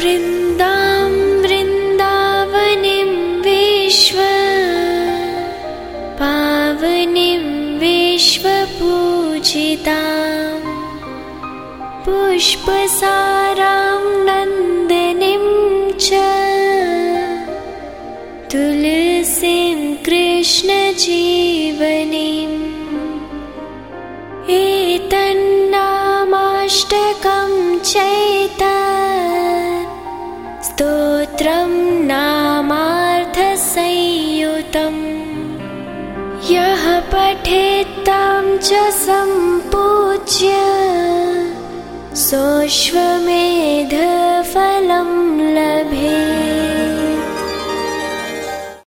वृन्दां वृन्दावनिं विश्व पावनिं विश्वपूजिता पुष्पसारां नन्दनिं च तुलसीं कृष्णजीवनीम् स्तोत्रं नामार्थसंयुतम्। यः पठेत्तां च सम्पूज्य सोऽश्वमेधफलं लभे